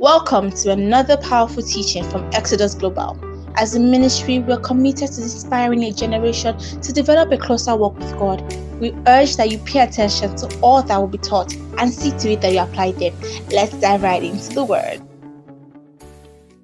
Welcome to another powerful teaching from Exodus Global. As a ministry, we're committed to inspiring a generation to develop a closer walk with God. We urge that you pay attention to all that will be taught and see to it that you apply them. Let's dive right into the word.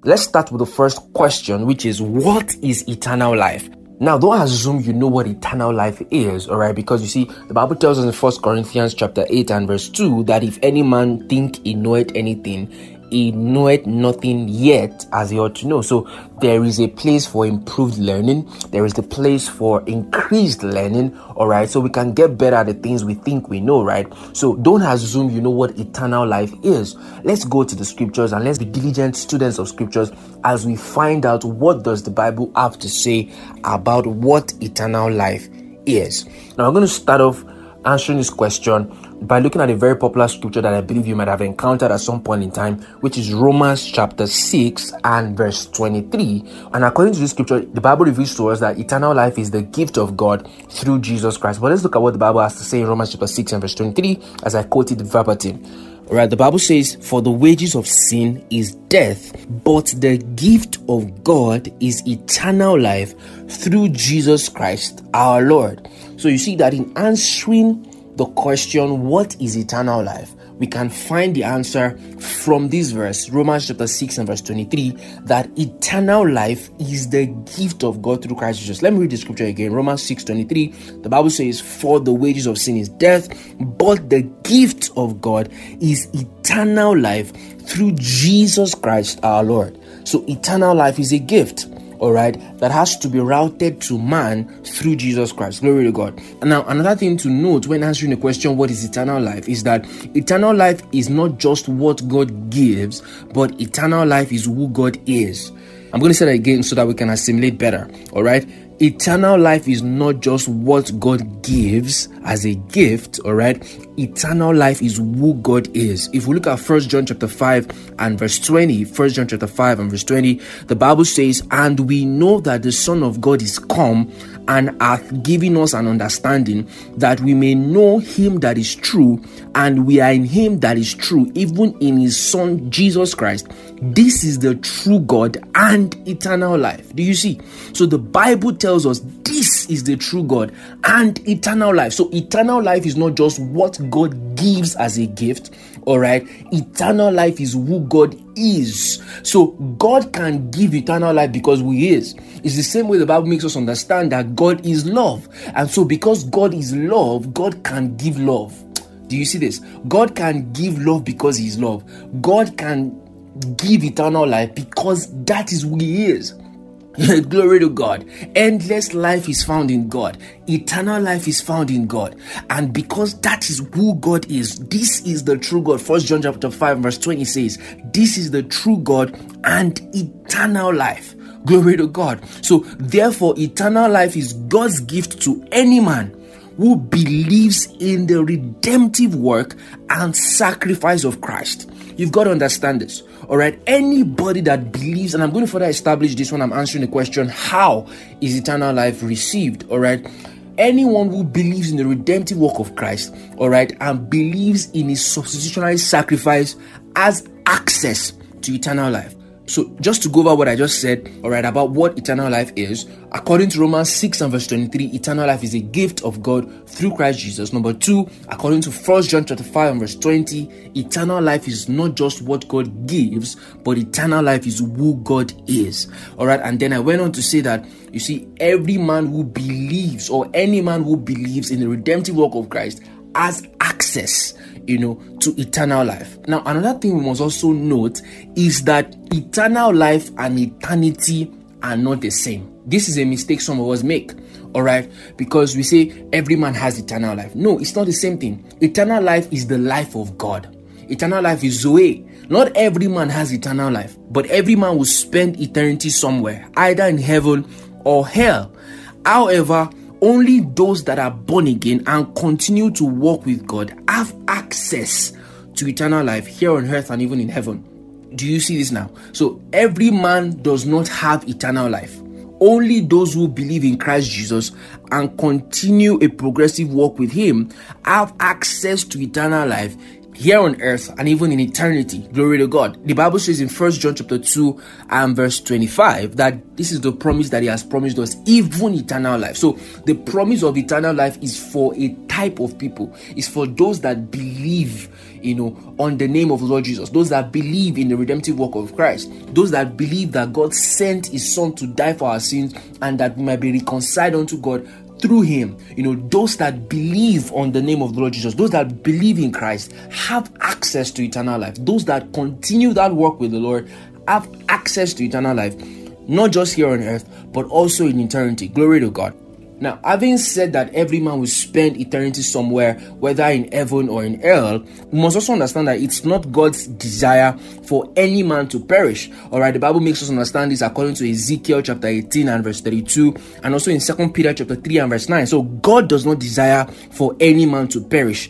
Let's start with the first question, which is What is eternal life? Now, don't assume you know what eternal life is, all right? Because you see, the Bible tells us in First Corinthians chapter 8 and verse 2 that if any man think he knoweth anything, he knoweth nothing yet as he ought to know. So there is a place for improved learning. There is the place for increased learning. All right. So we can get better at the things we think we know, right? So don't assume you know what eternal life is. Let's go to the scriptures and let's be diligent students of scriptures as we find out what does the Bible have to say about what eternal life is. Now I'm going to start off answering this question by looking at a very popular scripture that I believe you might have encountered at some point in time, which is Romans chapter 6 and verse 23. And according to this scripture, the Bible reveals to us that eternal life is the gift of God through Jesus Christ. But let's look at what the Bible has to say in Romans chapter 6 and verse 23 as I quoted verbatim. Right, the Bible says, For the wages of sin is death, but the gift of God is eternal life through Jesus Christ our Lord. So you see that in answering the question, What is eternal life? we can find the answer from this verse, Romans chapter 6 and verse 23, that eternal life is the gift of God through Christ Jesus. Let me read the scripture again. Romans 6 23. The Bible says, For the wages of sin is death, but the gift of God is eternal life through Jesus Christ our Lord. So eternal life is a gift all right, that has to be routed to man through Jesus Christ. Glory to God. Now, another thing to note when answering the question, what is eternal life, is that eternal life is not just what God gives, but eternal life is who God is. I'm going to say that again so that we can assimilate better. All right eternal life is not just what God gives as a gift, all right? Eternal life is who God is. If we look at First John chapter 5 and verse 20, First John chapter 5 and verse 20, the Bible says, And we know that the Son of God is come and hath given us an understanding that we may know him that is true, and we are in him that is true, even in his Son Jesus Christ. This is the true God and eternal life. Do you see? So the Bible tells us this is the true God and eternal life. So eternal life is not just what God gives as a gift, all right? Eternal life is who God is. So God can give eternal life because He is. It's the same way the Bible makes us understand that God is love. And so because God is love, God can give love. Do you see this? God can give love because He is love. God can give eternal life because that is who He is. Glory to God. Endless life is found in God. Eternal life is found in God. And because that is who God is, this is the true God. First John chapter 5, verse 20 says, This is the true God and eternal life. Glory to God. So therefore, eternal life is God's gift to any man who believes in the redemptive work and sacrifice of Christ. You've got to understand this. All right. Anybody that believes, and I'm going to further establish this when I'm answering the question, how is eternal life received? All right. Anyone who believes in the redemptive work of Christ, all right, and believes in his substitutionary sacrifice has access to eternal life. So, just to go over what I just said, all right, about what eternal life is, according to Romans 6 and verse 23, eternal life is a gift of God through Christ Jesus. Number two, according to First John chapter 5 and verse 20, eternal life is not just what God gives, but eternal life is who God is. All right, and then I went on to say that you see, every man who believes, or any man who believes in the redemptive work of Christ, has access you know, to eternal life. Now, another thing we must also note is that eternal life and eternity are not the same. This is a mistake some of us make, all right? Because we say every man has eternal life. No, it's not the same thing. Eternal life is the life of God. Eternal life is Zoe. Not every man has eternal life, but every man will spend eternity somewhere, either in heaven or hell. However, only those that are born again and continue to walk with God have access to eternal life here on earth and even in heaven. Do you see this now? So, every man does not have eternal life. Only those who believe in Christ Jesus and continue a progressive walk with Him have access to eternal life here on earth and even in eternity. Glory to God. The Bible says in First John chapter 2 and verse 25 that this is the promise that he has promised us, even eternal life. So the promise of eternal life is for a type of people, it's for those that believe, you know, on the name of Lord Jesus, those that believe in the redemptive work of Christ, those that believe that God sent his son to die for our sins and that we might be reconciled unto God through him. You know, those that believe on the name of the Lord Jesus, those that believe in Christ, have access to eternal life. Those that continue that work with the Lord have access to eternal life, not just here on earth, but also in eternity. Glory to God. Now, having said that every man will spend eternity somewhere, whether in heaven or in hell, we must also understand that it's not God's desire for any man to perish. Alright, the Bible makes us understand this according to Ezekiel chapter 18 and verse 32, and also in 2 Peter chapter 3 and verse 9. So, God does not desire for any man to perish.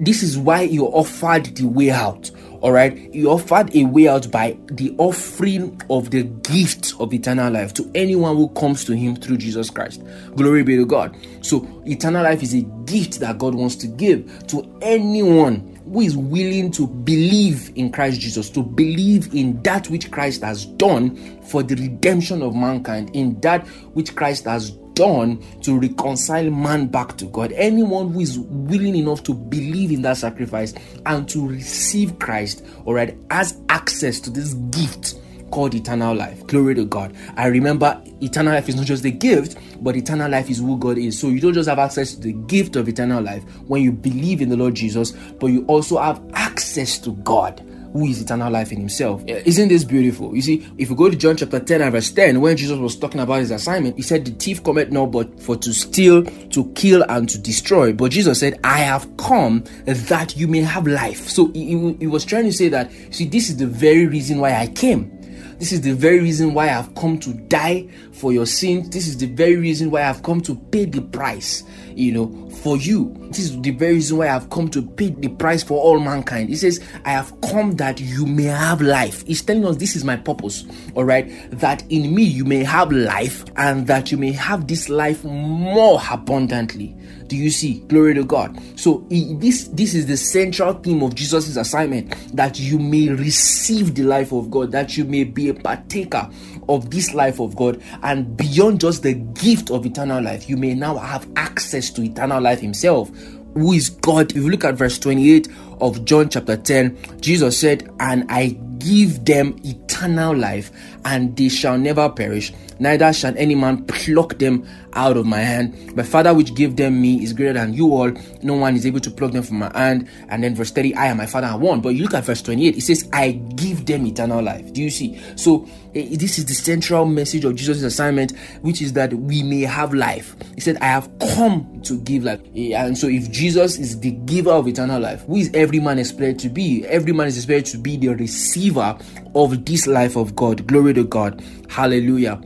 This is why He offered the way out all right? He offered a way out by the offering of the gift of eternal life to anyone who comes to him through jesus christ. Glory be to god. So eternal life is a gift that god wants to give to anyone who is willing to believe in Christ Jesus, to believe in that which Christ has done for the redemption of mankind, in that which Christ has done to reconcile man back to God. Anyone who is willing enough to believe in that sacrifice and to receive Christ, all right, has access to this gift called eternal life. Glory to God. I remember eternal life is not just a gift, but eternal life is who God is. So you don't just have access to the gift of eternal life when you believe in the Lord Jesus, but you also have access to God who is eternal life in himself. Eh, isn't this beautiful? You see, if we go to John chapter 10 and verse 10, when Jesus was talking about his assignment, he said, The thief cometh not but for to steal, to kill, and to destroy. But Jesus said, I have come that you may have life. So he, he was trying to say that, see, this is the very reason why I came. This is the very reason why I've come to die for your sins. This is the very reason why I've come to pay the price, you know, for you. This is the very reason why I've come to pay the price for all mankind. He says, I have come that you may have life. He's telling us this is my purpose, all right? That in me you may have life and that you may have this life more abundantly. Do you see? Glory to God. So this this is the central theme of Jesus' assignment that you may receive the life of God, that you may be a partaker of this life of God, and beyond just the gift of eternal life, you may now have access to eternal life Himself who is God. If you look at verse 28 of John chapter 10, Jesus said, And I give them eternal life, and they shall never perish, neither shall any man pluck them out of my hand. My Father which gave them me is greater than you all. No one is able to pluck them from my hand. And then verse 30, I and my Father are one. But you look at verse 28, it says, I give them eternal life. Do you see? So this is the central message of Jesus' assignment, which is that we may have life. He said, I have come to give life. And so if Jesus is the giver of eternal life, who is every man is expected to be? Every man is expected to be the receiver of this life of God. Glory to God. Hallelujah.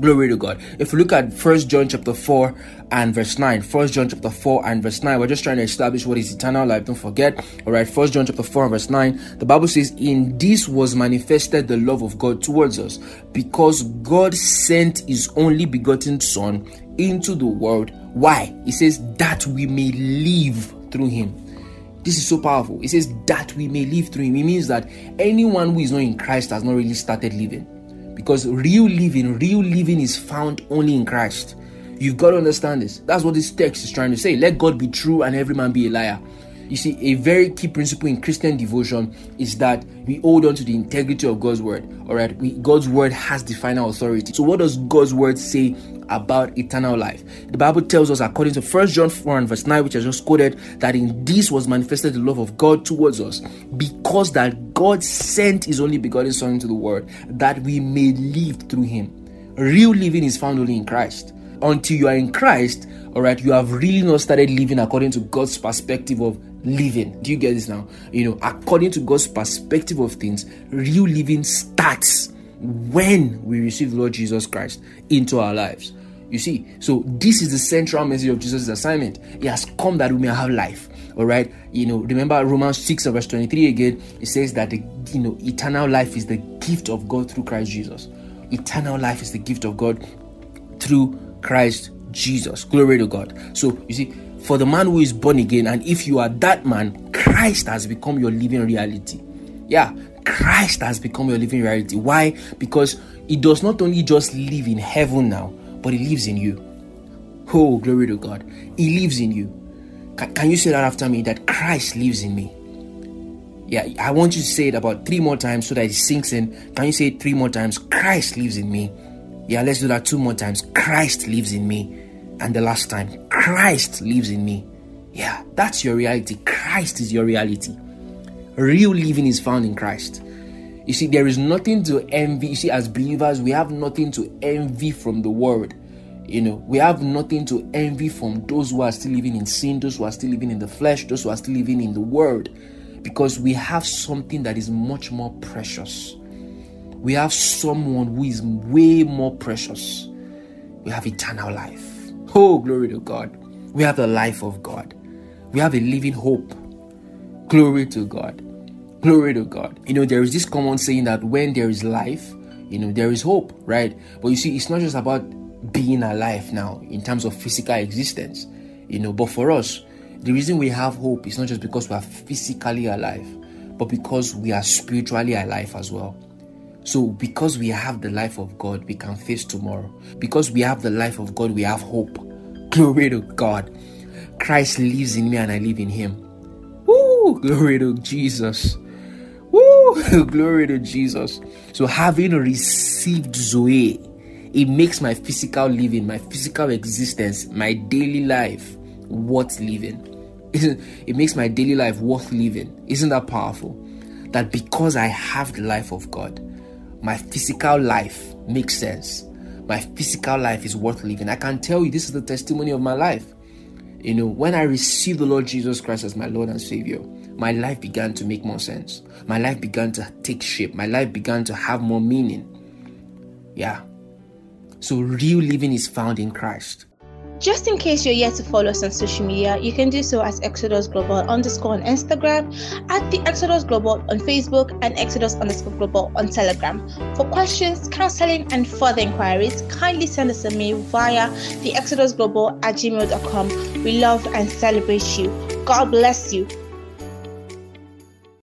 Glory to God. If we look at First John chapter 4 and verse 9, First John chapter 4 and verse 9, we're just trying to establish what is eternal life. Don't forget. All right, First John chapter 4 and verse 9, the Bible says, In this was manifested the love of God towards us, because God sent his only begotten Son into the world. Why? He says, That we may live through him. This is so powerful. It says that we may live through him. It means that anyone who is not in Christ has not really started living. Because real living, real living is found only in Christ. You've got to understand this. That's what this text is trying to say. Let God be true and every man be a liar. You see, a very key principle in Christian devotion is that we hold on to the integrity of God's word. All right, we, God's word has the final authority. So, what does God's word say about eternal life? The Bible tells us, according to First John 4 and verse 9, which I just quoted, that in this was manifested the love of God towards us, because that God sent His only begotten Son into the world, that we may live through Him. Real living is found only in Christ. Until you are in Christ, all right, you have really not started living according to God's perspective of living. Do you get this now? You know, according to God's perspective of things, real living starts when we receive the Lord Jesus Christ into our lives. You see, so this is the central message of Jesus' assignment. He has come that we may have life. All right, you know, remember Romans 6 verse 23 again, it says that the you know eternal life is the gift of God through Christ Jesus. Eternal life is the gift of God through Christ Jesus. Glory to God. So you see, for the man who is born again, and if you are that man, Christ has become your living reality. Yeah, Christ has become your living reality. Why? Because he does not only just live in heaven now, but he lives in you. Oh, glory to God. He lives in you. Can, can you say that after me? That Christ lives in me. Yeah, I want you to say it about three more times so that it sinks in. Can you say it three more times? Christ lives in me. Yeah, let's do that two more times. Christ lives in me. And the last time, Christ lives in me. Yeah, that's your reality. Christ is your reality. Real living is found in Christ. You see, there is nothing to envy. You see, as believers, we have nothing to envy from the world. You know, we have nothing to envy from those who are still living in sin, those who are still living in the flesh, those who are still living in the world because we have something that is much more precious. We have someone who is way more precious. We have eternal life. Oh, glory to God. We have the life of God. We have a living hope. Glory to God. Glory to God. You know, there is this common saying that when there is life, you know, there is hope, right? But you see, it's not just about being alive now in terms of physical existence, you know, but for us, the reason we have hope is not just because we are physically alive, but because we are spiritually alive as well. So, because we have the life of God, we can face tomorrow. Because we have the life of God, we have hope. Glory to God. Christ lives in me and I live in him. Woo! Glory to Jesus. Woo! Glory to Jesus. So, having received Zoe, it makes my physical living, my physical existence, my daily life worth living. it makes my daily life worth living. Isn't that powerful? That because I have the life of God, my physical life makes sense. My physical life is worth living. I can tell you this is the testimony of my life. You know, when I received the Lord Jesus Christ as my Lord and Savior, my life began to make more sense. My life began to take shape. My life began to have more meaning. Yeah. So, real living is found in Christ. Just in case you're yet to follow us on social media, you can do so as Exodus Global underscore on Instagram, at the Exodus Global on Facebook, and Exodus underscore Global on Telegram. For questions, counseling, and further inquiries, kindly send us a mail via the Exodus Global at gmail.com. We love and celebrate you. God bless you.